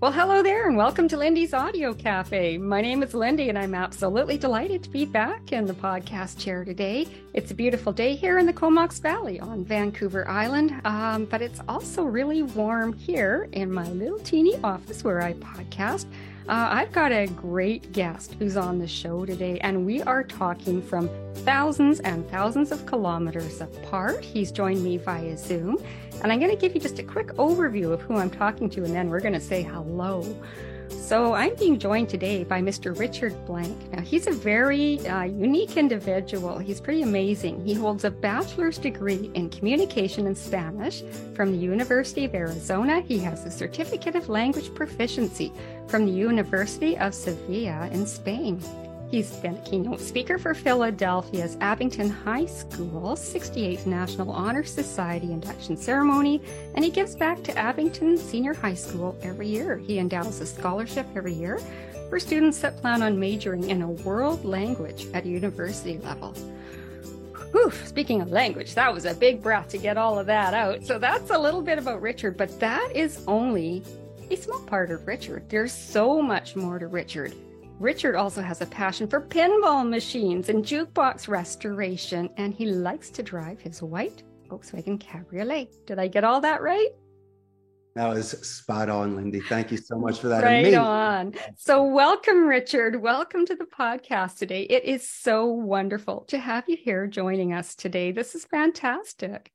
Well, hello there, and welcome to Lindy's Audio Cafe. My name is Lindy, and I'm absolutely delighted to be back in the podcast chair today. It's a beautiful day here in the Comox Valley on Vancouver Island, um, but it's also really warm here in my little teeny office where I podcast. Uh, I've got a great guest who's on the show today, and we are talking from thousands and thousands of kilometers apart. He's joined me via Zoom, and I'm going to give you just a quick overview of who I'm talking to, and then we're going to say hello. So, I'm being joined today by Mr. Richard Blank. Now, he's a very uh, unique individual. He's pretty amazing. He holds a bachelor's degree in communication and Spanish from the University of Arizona. He has a certificate of language proficiency from the University of Sevilla in Spain. He's been a keynote speaker for Philadelphia's Abington High School 68th National Honor Society induction ceremony, and he gives back to Abington Senior High School every year. He endows a scholarship every year for students that plan on majoring in a world language at university level. Whew, speaking of language, that was a big breath to get all of that out. So that's a little bit about Richard, but that is only a small part of Richard. There's so much more to Richard. Richard also has a passion for pinball machines and jukebox restoration, and he likes to drive his white Volkswagen Cabriolet. Did I get all that right? That was spot on, Lindy. Thank you so much for that. Right Amazing. on. So, welcome, Richard. Welcome to the podcast today. It is so wonderful to have you here joining us today. This is fantastic.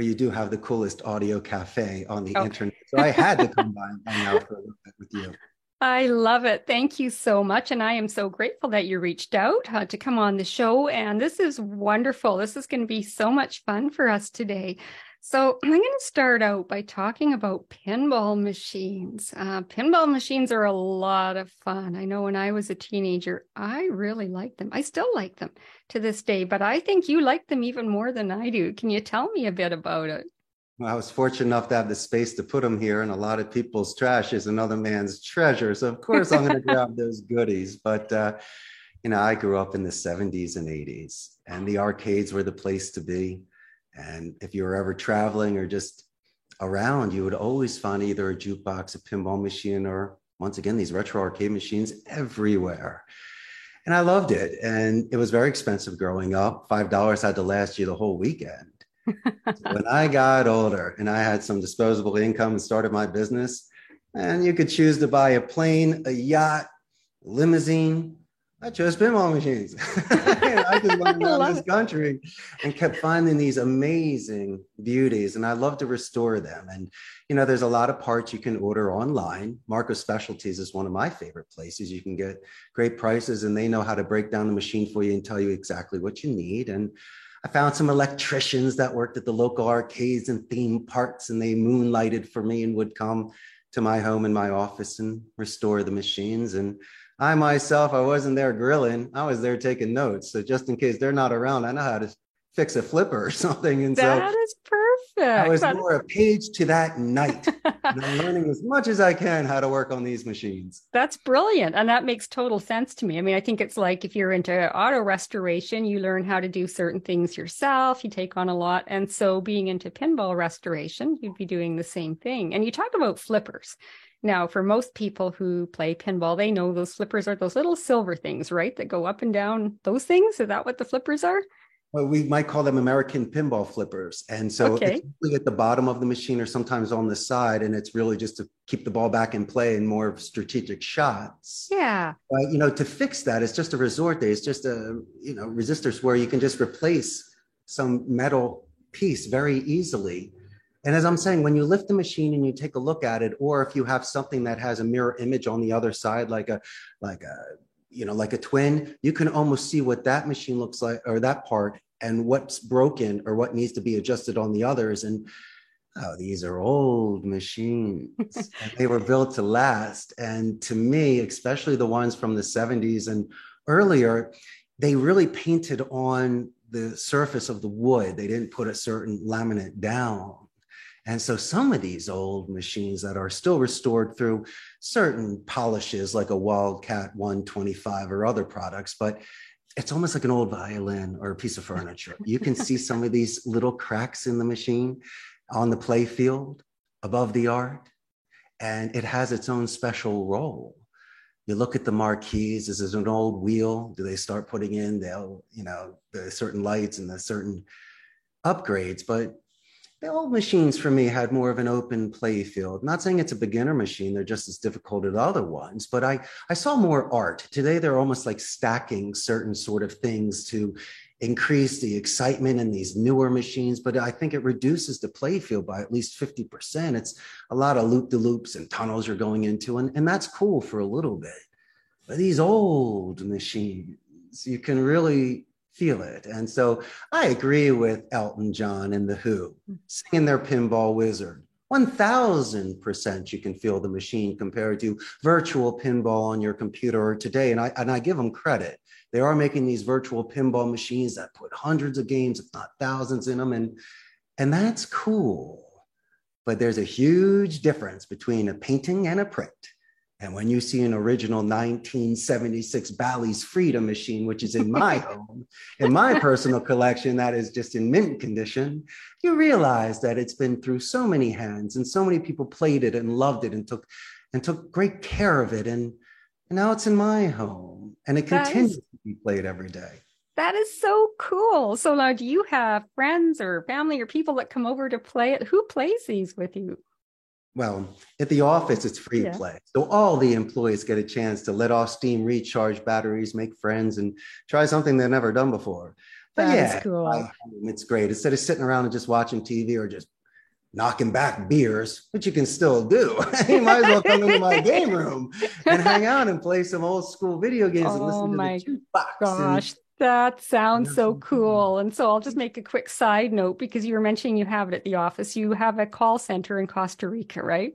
Well, you do have the coolest audio cafe on the okay. internet. So, I had to come by and hang out for a little bit with you. I love it. Thank you so much. And I am so grateful that you reached out uh, to come on the show. And this is wonderful. This is going to be so much fun for us today. So, I'm going to start out by talking about pinball machines. Uh, pinball machines are a lot of fun. I know when I was a teenager, I really liked them. I still like them to this day, but I think you like them even more than I do. Can you tell me a bit about it? Well, I was fortunate enough to have the space to put them here, and a lot of people's trash is another man's treasure. So, of course, I'm going to grab those goodies. But, uh, you know, I grew up in the 70s and 80s, and the arcades were the place to be. And if you were ever traveling or just around, you would always find either a jukebox, a pinball machine, or once again, these retro arcade machines everywhere. And I loved it. And it was very expensive growing up. $5 had to last you the whole weekend when I got older and I had some disposable income and started my business, and you could choose to buy a plane, a yacht, limousine. I chose pinball machines. I just went around this country and kept finding these amazing beauties, and I love to restore them. And you know, there's a lot of parts you can order online. Marco Specialties is one of my favorite places. You can get great prices, and they know how to break down the machine for you and tell you exactly what you need. And I found some electricians that worked at the local arcades and theme parks, and they moonlighted for me and would come to my home and my office and restore the machines. And I myself, I wasn't there grilling, I was there taking notes. So just in case they're not around, I know how to fix a flipper or something. And that so. I was more a page to that night. I'm learning as much as I can how to work on these machines. That's brilliant. And that makes total sense to me. I mean, I think it's like if you're into auto restoration, you learn how to do certain things yourself, you take on a lot. And so being into pinball restoration, you'd be doing the same thing. And you talk about flippers. Now, for most people who play pinball, they know those flippers are those little silver things, right? That go up and down. Those things? Is that what the flippers are? Well, we might call them American pinball flippers. And so okay. it's at the bottom of the machine or sometimes on the side. And it's really just to keep the ball back in play and more strategic shots. Yeah. But, you know, to fix that, it's just a resort day. It's just a, you know, resistors where you can just replace some metal piece very easily. And as I'm saying, when you lift the machine and you take a look at it, or if you have something that has a mirror image on the other side, like a, like a, you know, like a twin, you can almost see what that machine looks like or that part and what's broken or what needs to be adjusted on the others. And oh, these are old machines. they were built to last. And to me, especially the ones from the 70s and earlier, they really painted on the surface of the wood. They didn't put a certain laminate down. And so some of these old machines that are still restored through certain polishes like a Wildcat 125 or other products, but it's almost like an old violin or a piece of furniture. You can see some of these little cracks in the machine on the play field above the art. and it has its own special role. You look at the marquees, this is an old wheel. Do they start putting in, they'll, you know, the certain lights and the certain upgrades, but the old machines for me had more of an open play field. Not saying it's a beginner machine, they're just as difficult as other ones, but I, I saw more art. Today, they're almost like stacking certain sort of things to increase the excitement in these newer machines, but I think it reduces the play field by at least 50%. It's a lot of loop de loops and tunnels you're going into, and, and that's cool for a little bit. But these old machines, you can really feel it. And so I agree with Elton John and The Who hmm. singing their pinball wizard. 1000% you can feel the machine compared to virtual pinball on your computer today. And I, and I give them credit. They are making these virtual pinball machines that put hundreds of games, if not thousands, in them. And, and that's cool. But there's a huge difference between a painting and a print. And when you see an original 1976 Bally's Freedom machine, which is in my home, in my personal collection, that is just in mint condition, you realize that it's been through so many hands and so many people played it and loved it and took and took great care of it. And, and now it's in my home and it continues is, to be played every day. That is so cool. So now do you have friends or family or people that come over to play it? Who plays these with you? Well, at the office, it's free yeah. play. So all the employees get a chance to let off steam, recharge batteries, make friends, and try something they've never done before. But that yeah, cool. I, it's great. Instead of sitting around and just watching TV or just knocking back beers, which you can still do. you might as well come into my game room and hang out and play some old school video games oh and listen oh to my the jukebox. Gosh, and, that sounds so cool. And so I'll just make a quick side note because you were mentioning you have it at the office. You have a call center in Costa Rica, right?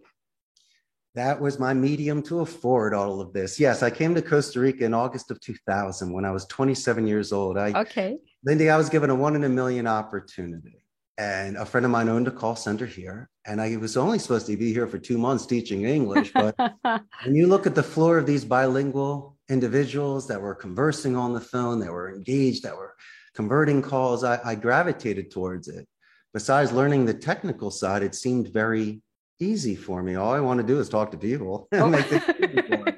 That was my medium to afford all of this. Yes, I came to Costa Rica in August of 2000 when I was 27 years old. I, okay. Lindy, I was given a one in a million opportunity. And a friend of mine owned a call center here. And I was only supposed to be here for two months teaching English. But when you look at the floor of these bilingual individuals that were conversing on the phone, that were engaged, that were converting calls, I, I gravitated towards it. Besides learning the technical side, it seemed very easy for me. All I want to do is talk to people and oh.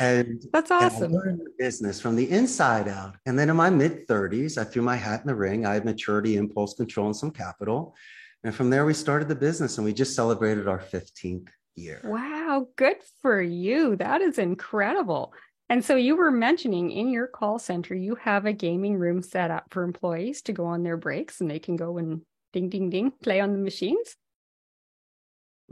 And that's awesome. And I learned the business from the inside out. And then in my mid 30s, I threw my hat in the ring. I had maturity, impulse control, and some capital. And from there, we started the business and we just celebrated our 15th year. Wow, good for you. That is incredible. And so you were mentioning in your call center, you have a gaming room set up for employees to go on their breaks and they can go and ding, ding, ding, play on the machines.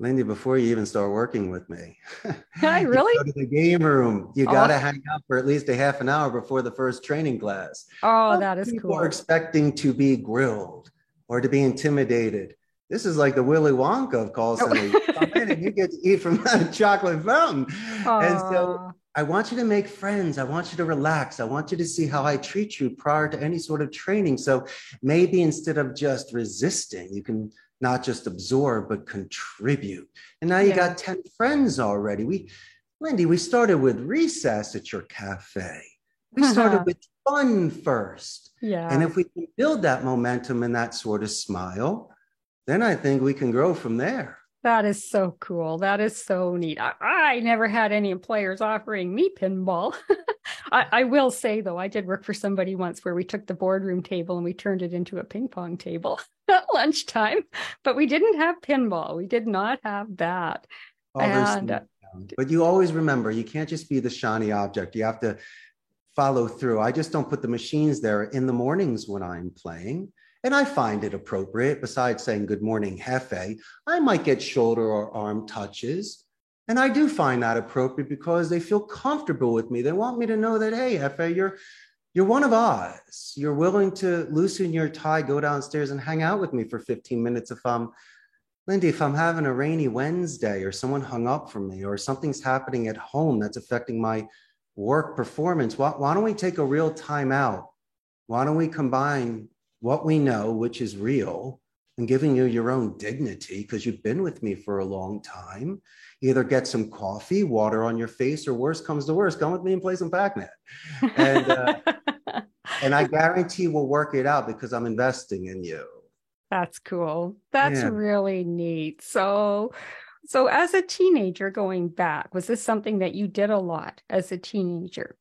Lindy, before you even start working with me, I really go to the game room. You oh. got to hang out for at least a half an hour before the first training class. Oh, that is people cool. People are expecting to be grilled or to be intimidated this is like the Willy Wonka of call oh. center. You come in and you get to eat from a chocolate fountain. Aww. And so I want you to make friends. I want you to relax. I want you to see how I treat you prior to any sort of training. So maybe instead of just resisting, you can not just absorb, but contribute. And now you yeah. got 10 friends already. We, Lindy, we started with recess at your cafe. We uh-huh. started with fun first. Yeah. And if we can build that momentum and that sort of smile, then I think we can grow from there. That is so cool. That is so neat. I, I never had any employers offering me pinball. I, I, will say, though, I did work for somebody once where we took the boardroom table and we turned it into a ping pong table at lunchtime, but we didn't have pinball. We did not have that. And, uh, but you always remember you can't just be the shiny object. You have to follow through. I just don't put the machines there in the mornings when I'm playing. And I find it appropriate, besides saying good morning, Hefe, I might get shoulder or arm touches. And I do find that appropriate because they feel comfortable with me. They want me to know that, hey, Hefe, you're you're one of us. You're willing to loosen your tie, go downstairs and hang out with me for 15 minutes if I'm Lindy, if I'm having a rainy Wednesday or someone hung up for me or something's happening at home that's affecting my work performance, why, why don't we take a real time out? Why don't we combine what we know, which is real, and giving you your own dignity because you've been with me for a long time. Either get some coffee, water on your face, or worse comes to worse, come with me and play some Pac-Man. And, uh, and I guarantee we'll work it out because I'm investing in you. That's cool. That's yeah. really neat. So, So, as a teenager going back, was this something that you did a lot as a teenager?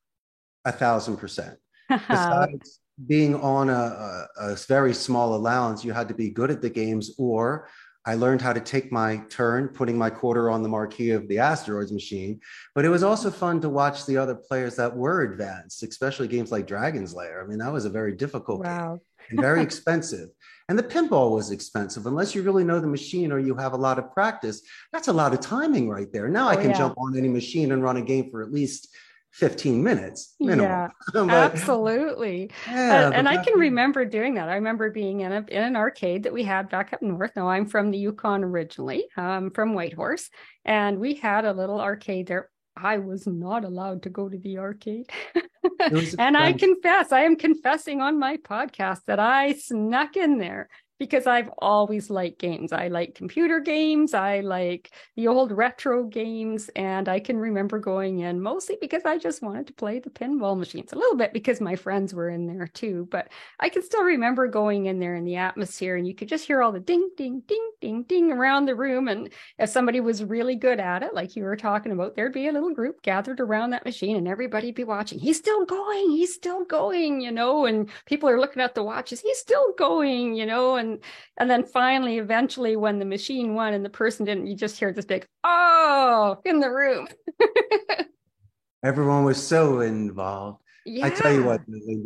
A thousand percent. Besides being on a, a, a, very small allowance, you had to be good at the games, or I learned how to take my turn putting my quarter on the marquee of the asteroids machine. But it was also fun to watch the other players that were advanced, especially games like Dragon's Lair. I mean, that was a very difficult wow. game and very expensive. And the pinball was expensive. Unless you really know the machine or you have a lot of practice, that's a lot of timing right there. Now oh, I can yeah. jump on any machine and run a game for at least 15 minutes minimum. Yeah, but, absolutely. Yeah, and I can remember doing that. I remember being in, a, in an arcade that we had back up north. Now I'm from the Yukon originally, um, from Whitehorse, and we had a little arcade there. I was not allowed to go to the arcade. and I confess, I am confessing on my podcast that I snuck in there because I've always liked games. I like computer games, I like the old retro games, and I can remember going in mostly because I just wanted to play the pinball machines. A little bit because my friends were in there too, but I can still remember going in there in the atmosphere, and you could just hear all the ding, ding, ding, ding, ding around the room. And if somebody was really good at it, like you were talking about, there'd be a little group gathered around that machine, and everybody'd be watching. He's still going, he's still going, you know, and people are looking at the watches. He's still going, you know, and and and then finally eventually when the machine won and the person didn't you just hear this big oh in the room everyone was so involved yeah. i tell you what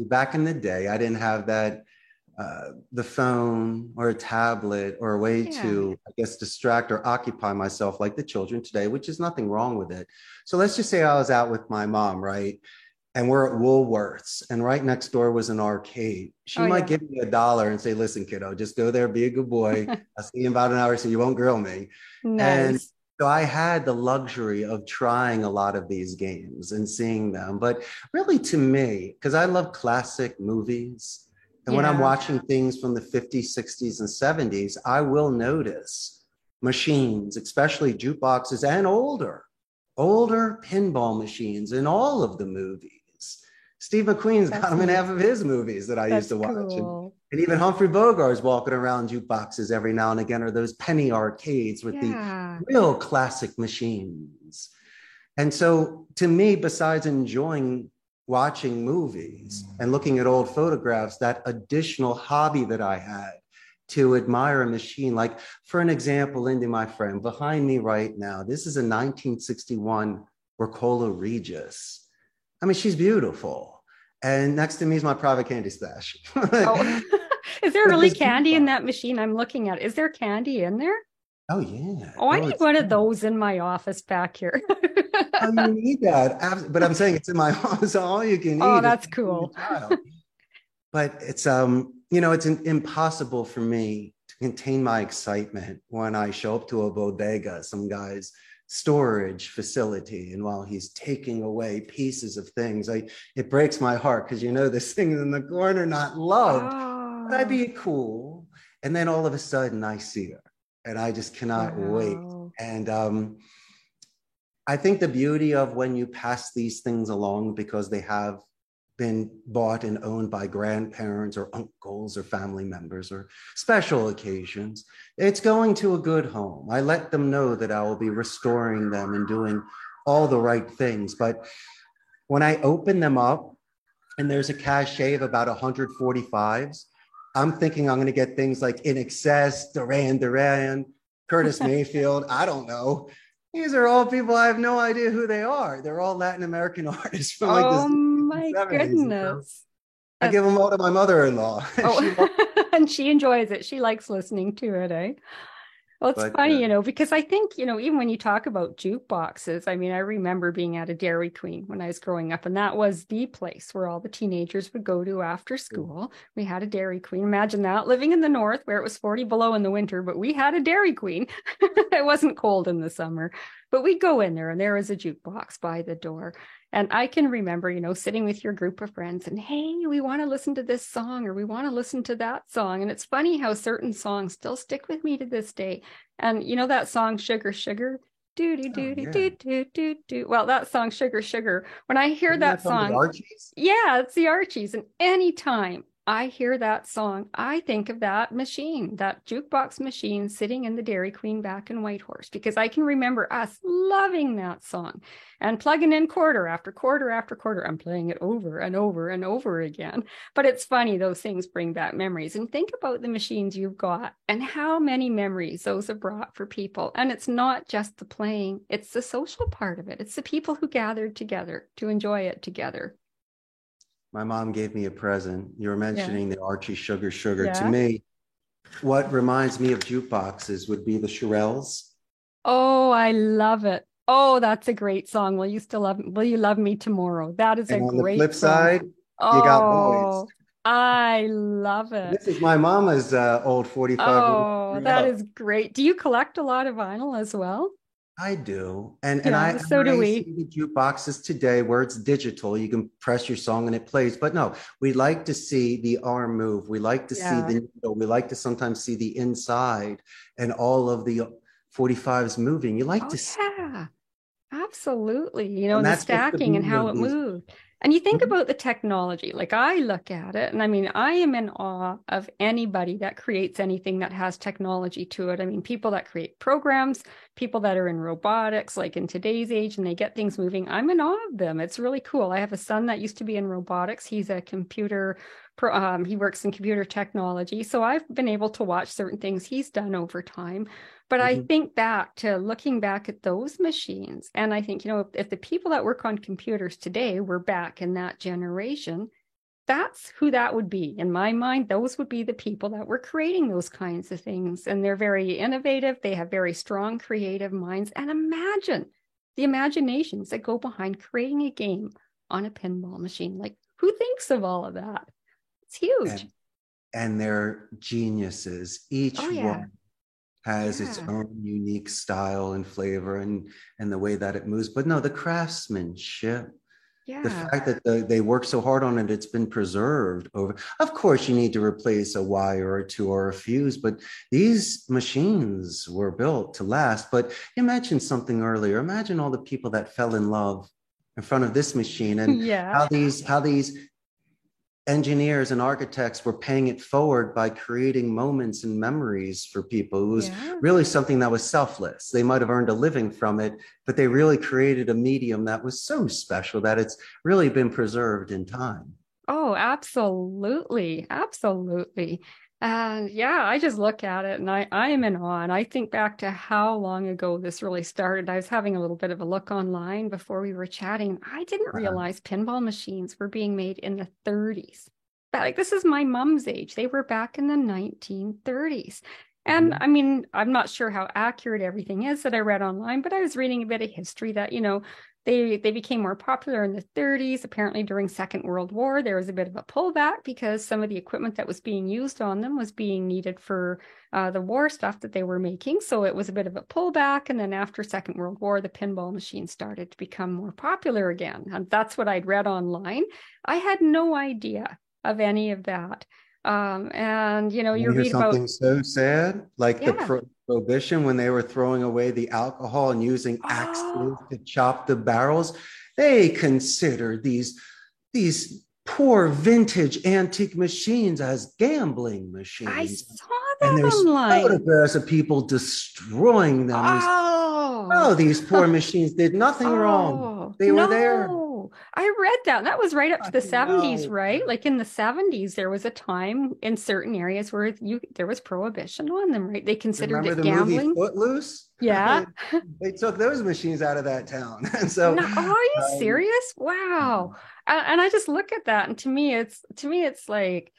back in the day i didn't have that uh, the phone or a tablet or a way yeah. to i guess distract or occupy myself like the children today which is nothing wrong with it so let's just say i was out with my mom right and we're at Woolworths, and right next door was an arcade. She oh, might yeah. give me a dollar and say, "Listen, kiddo, just go there, be a good boy. I'll see you in about an hour, so you won't grill me." Nice. And so I had the luxury of trying a lot of these games and seeing them. But really, to me, because I love classic movies, and yeah. when I'm watching things from the 50s, 60s, and 70s, I will notice machines, especially jukeboxes, and older, older pinball machines in all of the movies. Steve McQueen's That's got them in half of his movies that I That's used to watch. Cool. And, and, even Humphrey Bogart's walking around jukeboxes every now and again, or those penny arcades with yeah. the real classic machines. And so, to me, besides enjoying watching movies and looking at old photographs, that additional hobby that I had to admire a machine, like for an example, Lindy, my friend, behind me right now, this is a 1961 Rock-Ola Regis. I mean, she's beautiful and next to me is my private candy stash. oh. is there really candy in that machine I'm looking at? Is there candy in there? Oh yeah. Oh, I oh, need one of those in my office back here. oh, you need that, but I'm saying it's in my office. All you can eat. Oh, that's cool. but it's um, you know, it's impossible for me to contain my excitement when I show up to a bodega. Some guys storage facility and while he's taking away pieces of things i it breaks my heart because you know this thing in the corner not loved oh. i'd be cool and then all of a sudden i see her and i just cannot wow. wait and um i think the beauty of when you pass these things along because they have been bought and owned by grandparents or uncles or family members or special occasions. It's going to a good home. I let them know that I will be restoring them and doing all the right things. But when I open them up and there's a cachet of about 145s, I'm thinking I'm going to get things like INXS, Duran Duran, Curtis Mayfield. I don't know. These are all people I have no idea who they are. They're all Latin American artists from like this um, my goodness. I give them all to my mother-in-law. Oh. and she enjoys it. She likes listening to it, eh? Well, it's but, funny, uh, you know, because I think, you know, even when you talk about jukeboxes, I mean, I remember being at a Dairy Queen when I was growing up, and that was the place where all the teenagers would go to after school. We had a Dairy Queen. Imagine that living in the north where it was 40 below in the winter, but we had a Dairy Queen. it wasn't cold in the summer, but we'd go in there and there was a jukebox by the door. And I can remember, you know, sitting with your group of friends and, hey, we want to listen to this song or we want to listen to that song. And it's funny how certain songs still stick with me to this day. And, you know, that song, Sugar, Sugar, do do do do oh, do do do do. Well, that song, Sugar Sugar. When I hear that, that song, Archies? yeah, it's the Archies. And anytime I hear that song, I think of that machine, that jukebox machine sitting in the Dairy Queen back in Whitehorse, because I can remember us loving that song and plugging in quarter after quarter after quarter. I'm playing it over and over and over again. But it's funny, those things bring back memories. And think about the machines you've got and how many memories those have brought for people. And it's not just the playing, it's the social part of it. It's the people who gathered together to enjoy it together my mom gave me a present. You were mentioning yeah. the Archie Sugar Sugar. Yeah. To me, what reminds me of jukeboxes would be the Shirelles. Oh, I love it. Oh, that's a great song. Will you still love Will you love me tomorrow? That is and a on great the flip song. side, oh, you got boys. I love it. This is my mama's uh, old 45. Oh, that is great. Do you collect a lot of vinyl as well? I do, and yeah, and I so do I we. See the jukeboxes today where it's digital. You can press your song and it plays. But no, we like to see the arm move. We like to yeah. see the needle. We like to sometimes see the inside and all of the 45s moving. You like oh, to see. Yeah, absolutely. You know, and the stacking and how it moved. And you think mm-hmm. about the technology, like I look at it, and I mean, I am in awe of anybody that creates anything that has technology to it. I mean, people that create programs, people that are in robotics, like in today's age, and they get things moving. I'm in awe of them. It's really cool. I have a son that used to be in robotics. He's a computer, um, he works in computer technology. So I've been able to watch certain things he's done over time. But mm-hmm. I think back to looking back at those machines, and I think, you know, if, if the people that work on computers today were back in that generation, that's who that would be. In my mind, those would be the people that were creating those kinds of things. And they're very innovative, they have very strong creative minds. And imagine the imaginations that go behind creating a game on a pinball machine. Like, who thinks of all of that? It's huge. And, and they're geniuses. Each oh, yeah. one has yeah. its own unique style and flavor and and the way that it moves but no the craftsmanship yeah. the fact that the, they work so hard on it it's been preserved over of course you need to replace a wire or two or a fuse but these machines were built to last but imagine something earlier imagine all the people that fell in love in front of this machine and yeah. how these how these engineers and architects were paying it forward by creating moments and memories for people. It was yeah. really something that was selfless. They might have earned a living from it, but they really created a medium that was so special that it's really been preserved in time. Oh, absolutely. Absolutely. And yeah, I just look at it and I, I am in awe. And I think back to how long ago this really started. I was having a little bit of a look online before we were chatting. I didn't uh-huh. realize pinball machines were being made in the 30s. But like this is my mom's age. They were back in the 1930s. And mm-hmm. I mean, I'm not sure how accurate everything is that I read online, but I was reading a bit of history that, you know, they they became more popular in the 30s. Apparently, during Second World War, there was a bit of a pullback because some of the equipment that was being used on them was being needed for uh, the war stuff that they were making. So it was a bit of a pullback. And then after Second World War, the pinball machine started to become more popular again. And that's what I'd read online. I had no idea of any of that. Um, and you know, you, you read something about so sad, like yeah. the pro- prohibition when they were throwing away the alcohol and using axes oh. to chop the barrels. They considered these these poor vintage antique machines as gambling machines. I saw them and there's online. photographs of people destroying them. Oh, oh these poor machines did nothing oh, wrong. They no. were there I read that. That was right up to the 70s, right? Like in the 70s, there was a time in certain areas where you there was prohibition on them, right? They considered Remember it the gambling. Movie Footloose? Yeah. they, they, took those machines out of that town. and so no, are you um, serious? Wow. Mm-hmm. And I just look at that and to me it's to me it's like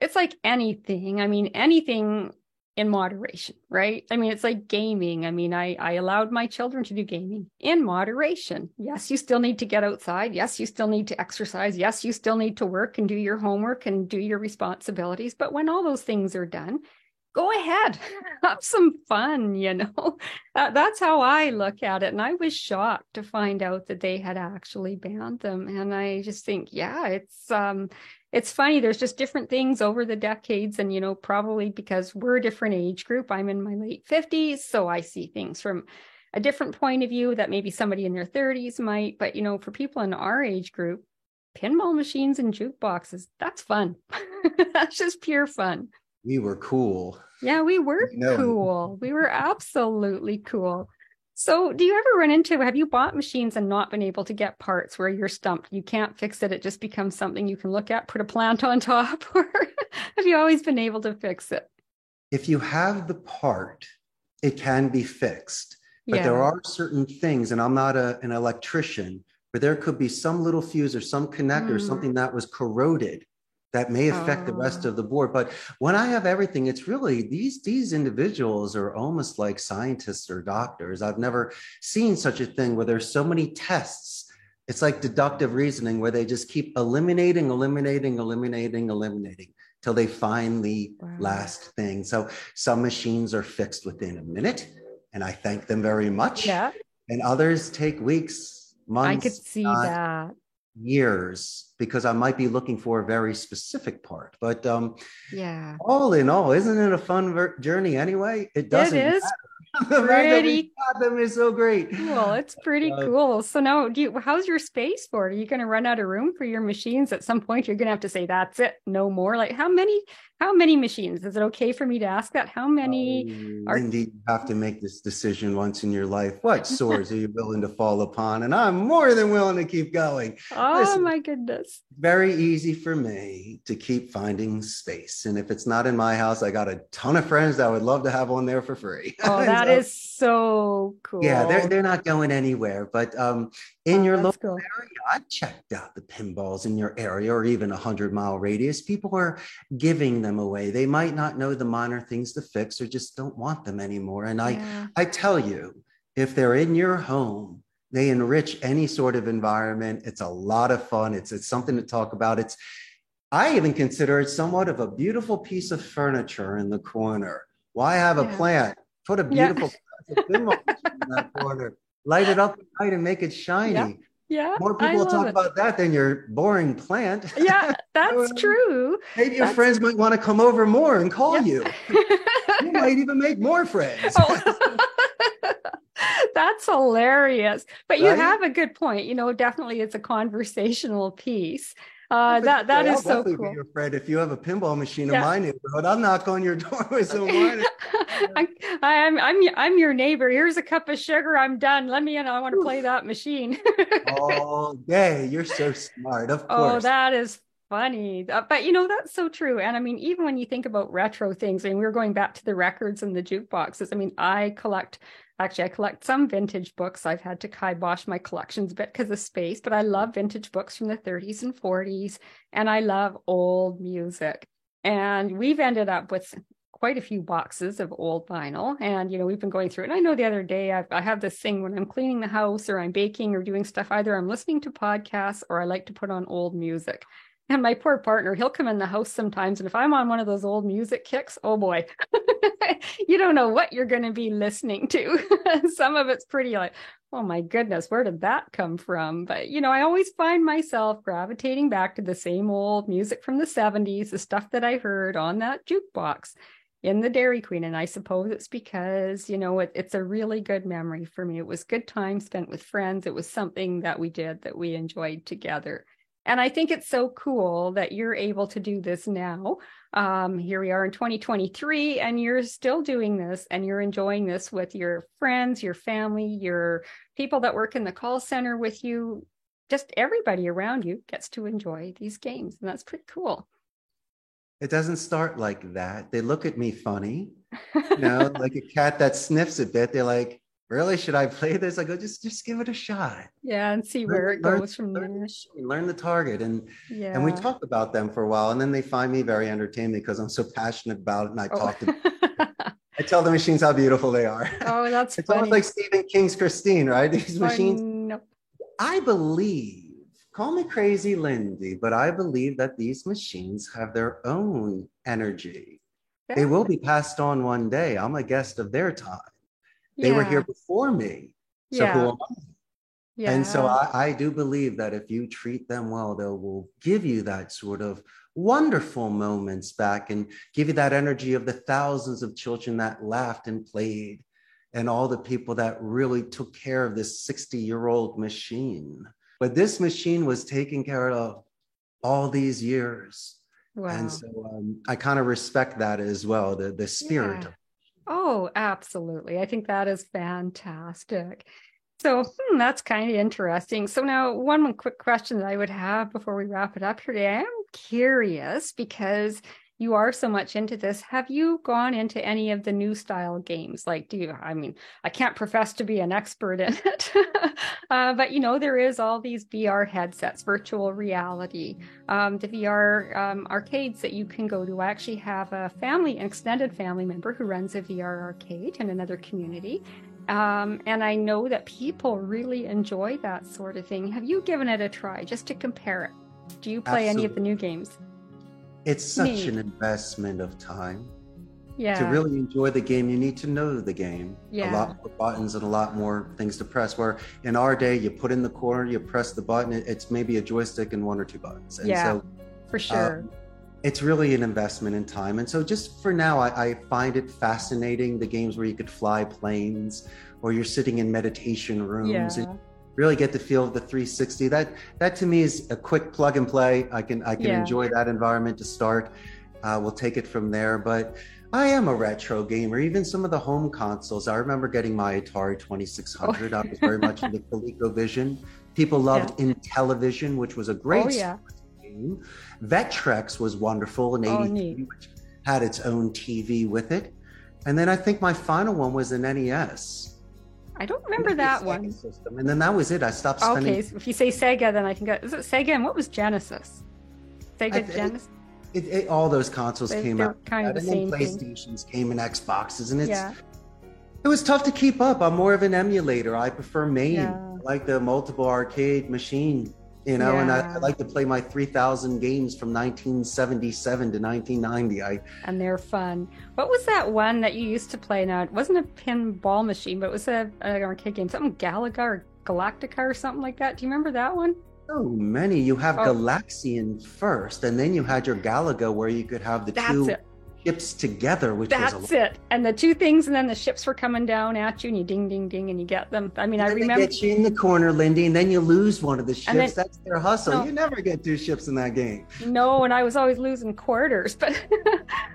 it's like anything. I mean, anything in moderation, right? I mean, it's like gaming. I mean, I, I allowed my children to do gaming in moderation. Yes, you still need to get outside. Yes, you still need to exercise. Yes, you still need to work and do your homework and do your responsibilities. But when all those things are done, go ahead, have some fun, you know? That, that's how I look at it. And I was shocked to find out that they had actually banned them. And I just think, yeah, it's, um, it's funny there's just different things over the decades and you know probably because we're a different age group i'm in my late 50s so i see things from a different point of view that maybe somebody in their 30s might but you know for people in our age group pinball machines and jukeboxes. That's fun. That's just pure fun. We were cool. Yeah, we were know. cool. We were absolutely cool. So, do you ever run into have you bought machines and not been able to get parts where you're stumped? You can't fix it. It just becomes something you can look at, put a plant on top, or have you always been able to fix it? If you have the part, it can be fixed. But yeah. there are certain things, and I'm not a, an electrician, but there could be some little fuse or some connector, mm. something that was corroded that may affect oh. the rest of oh. the board. But when I have everything, it's really these these individuals are almost like scientists or doctors. I've never seen such a thing where there's so many tests. It's like deductive reasoning where they just keep eliminating, eliminating, eliminating, eliminating till they find the wow. last thing. So some machines are fixed within a minute, and I thank them very much. Yeah. And others take weeks, months. I could see that years because I might be looking for a very specific part. But um, yeah, all in all, isn't it a fun ver- journey anyway? It doesn't. It is. the pretty them is so great. Cool. It's pretty uh, cool. So now, do you? How's your space for? Are you going to run out of room for your machines at some point? You're going to have to say that's it, no more. Like how many? How many machines? Is it okay for me to ask that? How many um, are Indeed, you have to make this decision once in your life. What swords are you willing to fall upon? And I'm more than willing to keep going. Oh Listen, my goodness. Very easy for me to keep finding space. And if it's not in my house, I got a ton of friends that would love to have one there for free. Oh, that so, is so cool. Yeah, they're they're not going anywhere. But um in oh, your local cool. area, I checked out the pinballs in your area or even a hundred mile radius. People are giving them away. They might not know the minor things to fix or just don't want them anymore. And yeah. I, I tell you, if they're in your home, they enrich any sort of environment. It's a lot of fun. It's, it's something to talk about. It's, I even consider it somewhat of a beautiful piece of furniture in the corner. Why have a plant? Put a beautiful yeah. in that corner light it up at night and make it shiny. Yeah. Yeah, more people talk it. about that than your boring plant. Yeah, that's true. Maybe your that's... friends might want to come over more and call yeah. you. you might even make more friends. Oh. that's hilarious. But you have a good point. You know, definitely it's a conversational piece. Uh, that that is so cool. Be your friend if you have a pinball machine yeah. in my neighborhood. I'll knock on your door with some wine. I, am I'm I'm your neighbor. Here's a cup of sugar. I'm done. Let me in. I want to play that machine. All day. You're so smart. Of oh, course. Oh, that is funny. Uh, but you know, that's so true. And I mean, even when you think about retro things, I mean, we are going back to the records and the jukeboxes. I mean, I collect Actually, I collect some vintage books. I've had to kibosh my collections a bit because of space, but I love vintage books from the 30s and 40s, and I love old music. And we've ended up with quite a few boxes of old vinyl. And, you know, we've been going through it. And I know the other day I've, I have this thing when I'm cleaning the house or I'm baking or doing stuff, either I'm listening to podcasts or I like to put on old music. And my poor partner, he'll come in the house sometimes. And if I'm on one of those old music kicks, oh boy, you don't know what you're going to be listening to. Some of it's pretty like, oh my goodness, where did that come from? But, you know, I always find myself gravitating back to the same old music from the 70s, the stuff that I heard on that jukebox in the Dairy Queen. And I suppose it's because, you know, it, it's a really good memory for me. It was good time spent with friends. It was something that we did that we enjoyed together. And I think it's so cool that you're able to do this now. Um, here we are in 2023, and you're still doing this and you're enjoying this with your friends, your family, your people that work in the call center with you. Just everybody around you gets to enjoy these games. And that's pretty cool. It doesn't start like that. They look at me funny, you know, like a cat that sniffs a bit. They're like, really should i play this i go just just give it a shot yeah and see where it goes from learn, there learn the target and yeah and we talk about them for a while and then they find me very entertaining because i'm so passionate about it and i oh. talk to i tell the machines how beautiful they are oh that's it's funny. almost like stephen king's christine right these oh, machines no. i believe call me crazy lindy but i believe that these machines have their own energy yeah. they will be passed on one day i'm a guest of their time they yeah. were here before me. So yeah. who am I? Yeah. And so I, I do believe that if you treat them well, they will give you that sort of wonderful moments back and give you that energy of the thousands of children that laughed and played and all the people that really took care of this 60 year old machine. But this machine was taken care of all these years. Wow. And so um, I kind of respect that as well, the, the spirit. Yeah. Oh, absolutely. I think that is fantastic. So hmm, that's kind of interesting. So now, one quick question that I would have before we wrap it up here today. I am curious because you are so much into this. Have you gone into any of the new style games? Like, do you, I mean, I can't profess to be an expert in it, uh, but you know, there is all these VR headsets, virtual reality, um, the VR um, arcades that you can go to. I actually have a family, an extended family member who runs a VR arcade in another community. Um, and I know that people really enjoy that sort of thing. Have you given it a try just to compare it? Do you play Absolutely. any of the new games? It's such an investment of time. Yeah. To really enjoy the game, you need to know the game. Yeah. A lot more buttons and a lot more things to press. Where in our day, you put in the corner, you press the button, it's maybe a joystick and one or two buttons. And yeah, so, for sure. Uh, it's really an investment in time. And so, just for now, I, I, find it fascinating the games where you could fly planes or you're sitting in meditation rooms. Yeah really get the feel of the 360 that that to me is a quick plug and play. I can i can yeah. enjoy that environment to start. Uh, we'll take it from there. But i am a retro gamer. Even some of the home consoles i remember getting my atari 2600 oh. i was very much into ColecoVision. People loved yeah. intellivision which was a great oh, yeah. game. Vectrex was wonderful in 83 oh, which had its own tv with it. And then i think my final one was an nes I don't remember that one. System. And then that was it. I stopped spending. Okay, so if you say Sega, then I can go. Is it Sega? And what was Genesis? Sega I, Genesis. It, it, all those consoles they, came out. Kind of the same PlayStations thing. came and Xboxes, and it's yeah. it was tough to keep up. I'm more of an emulator. I prefer MAME, yeah. like the multiple arcade machine you know yeah. and I, I, like to play my 3000 games from 1977 to 1990 i and they're fun. What was that one that you used to play? Now it wasn't a pinball machine but it was a, an arcade game. Something galaga or galactica or something like that. Do you remember that one? So many. You have oh. galaxian first and then you had your galaga where you could have the That's two it ships together, which that's it. And the two things, and then the ships were coming down at you, and you ding, ding, ding, and you get them. I mean, and I remember. They get you in the corner, Lindy, and then you lose one of the ships. Then, that's their hustle. No, you never get two ships in that game. No, and I was always losing quarters, but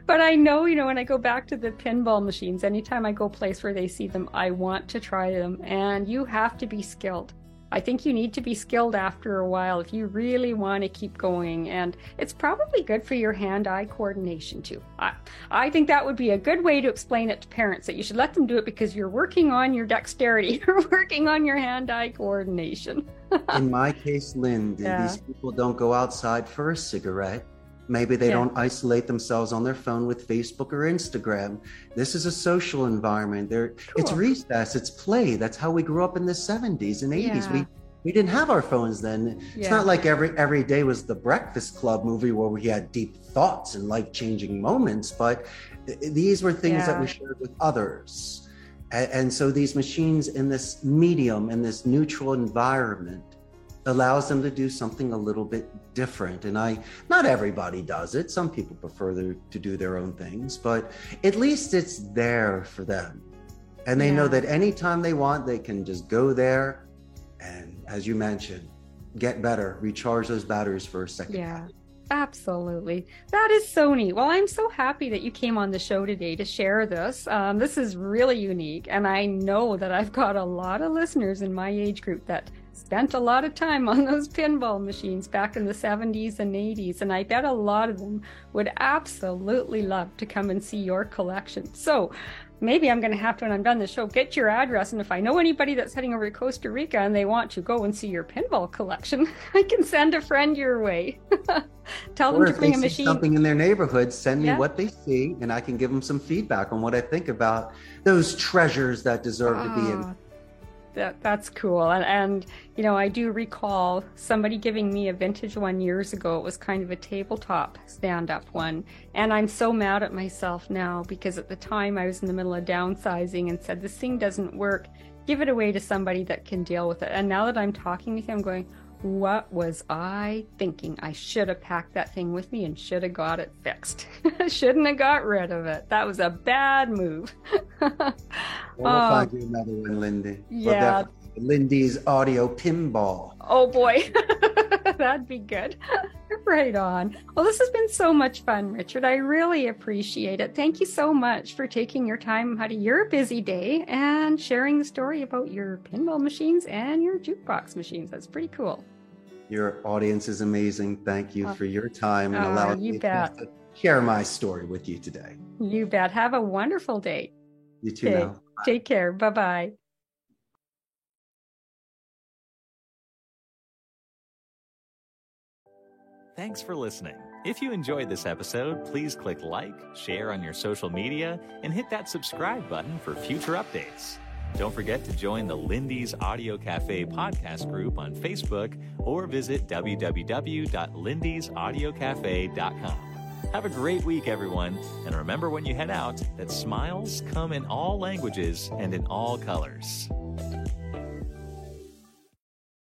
but I know, you know, when I go back to the pinball machines, anytime I go place where they see them, I want to try them, and you have to be skilled. I think you need to be skilled after a while if you really want to keep going. And it's probably good for your hand eye coordination too. I, I think that would be a good way to explain it to parents that you should let them do it because you're working on your dexterity, you're working on your hand eye coordination. In my case, Lynn, yeah. these people don't go outside for a cigarette. Maybe they yeah. don't isolate themselves on their phone with Facebook or Instagram. This is a social environment. There, cool. it's recess, it's play. That's how we grew up in the 70s and 80s. Yeah. We we didn't have our phones then. Yeah. It's not like every every day was the Breakfast Club movie where we had deep thoughts and life changing moments, but th- these were things that we shared with others. And, and so these machines in this medium, in this neutral environment, allows them to do something a little bit different. And I, not everybody does it. Some people prefer to, to do their own things, but at least it's there for them. And they yeah. know that anytime they want, they can just go there and, as you mentioned, get better, recharge those batteries for a second. Yeah. Absolutely. That is so neat. Well, I'm so happy that you came on the show today to share this. Um, this is really unique. And I know that I've got a lot of listeners in my age group that spent a lot of time on those pinball machines back in the 70s and 80s, and I bet a lot of them would absolutely love to come and see your collection. So maybe I'm going to have to, when I'm done the show, get your address. And if I know anybody that's heading over to Costa Rica and they want to go and see your pinball collection, I can send a friend your way. Tell or them to bring a machine. Something in their neighborhood, send me yeah. what they see, and I can give them some feedback on what I think about those treasures that deserve to be in ah, that that's cool. And and you know, I do recall somebody giving me a vintage one years ago. It was kind of a tabletop stand up one. And I'm so mad at myself now because at the time I was in the middle of downsizing and said this thing doesn't work. Give it away to somebody that can deal with it. And now that I'm talking with you, I'm going, what was I thinking? I should have packed that thing with me and should have got it fixed. Shouldn't have got rid of it. That was a bad move. we'll um, find you another one, Lindy. Yeah, Lindy's audio pinball. Oh boy, that'd be good. right on. Well, this has been so much fun, Richard. I really appreciate it. Thank you so much for taking your time out of your busy day and sharing the story about your pinball machines and your jukebox machines. That's pretty cool. Your audience is amazing. Thank you for your time and uh, allowing me bet. to share my story with you today. You bet. Have a wonderful day. You too okay. Take care. Bye bye. Thanks for listening. If you enjoyed this episode, please click like, share on your social media, and hit that subscribe button for future updates. Don't forget to join the Lindy's Audio Cafe podcast group on Facebook or visit www.lindysaudiocafe.com. Have a great week, everyone, and remember when you head out that smiles come in all languages and in all colors.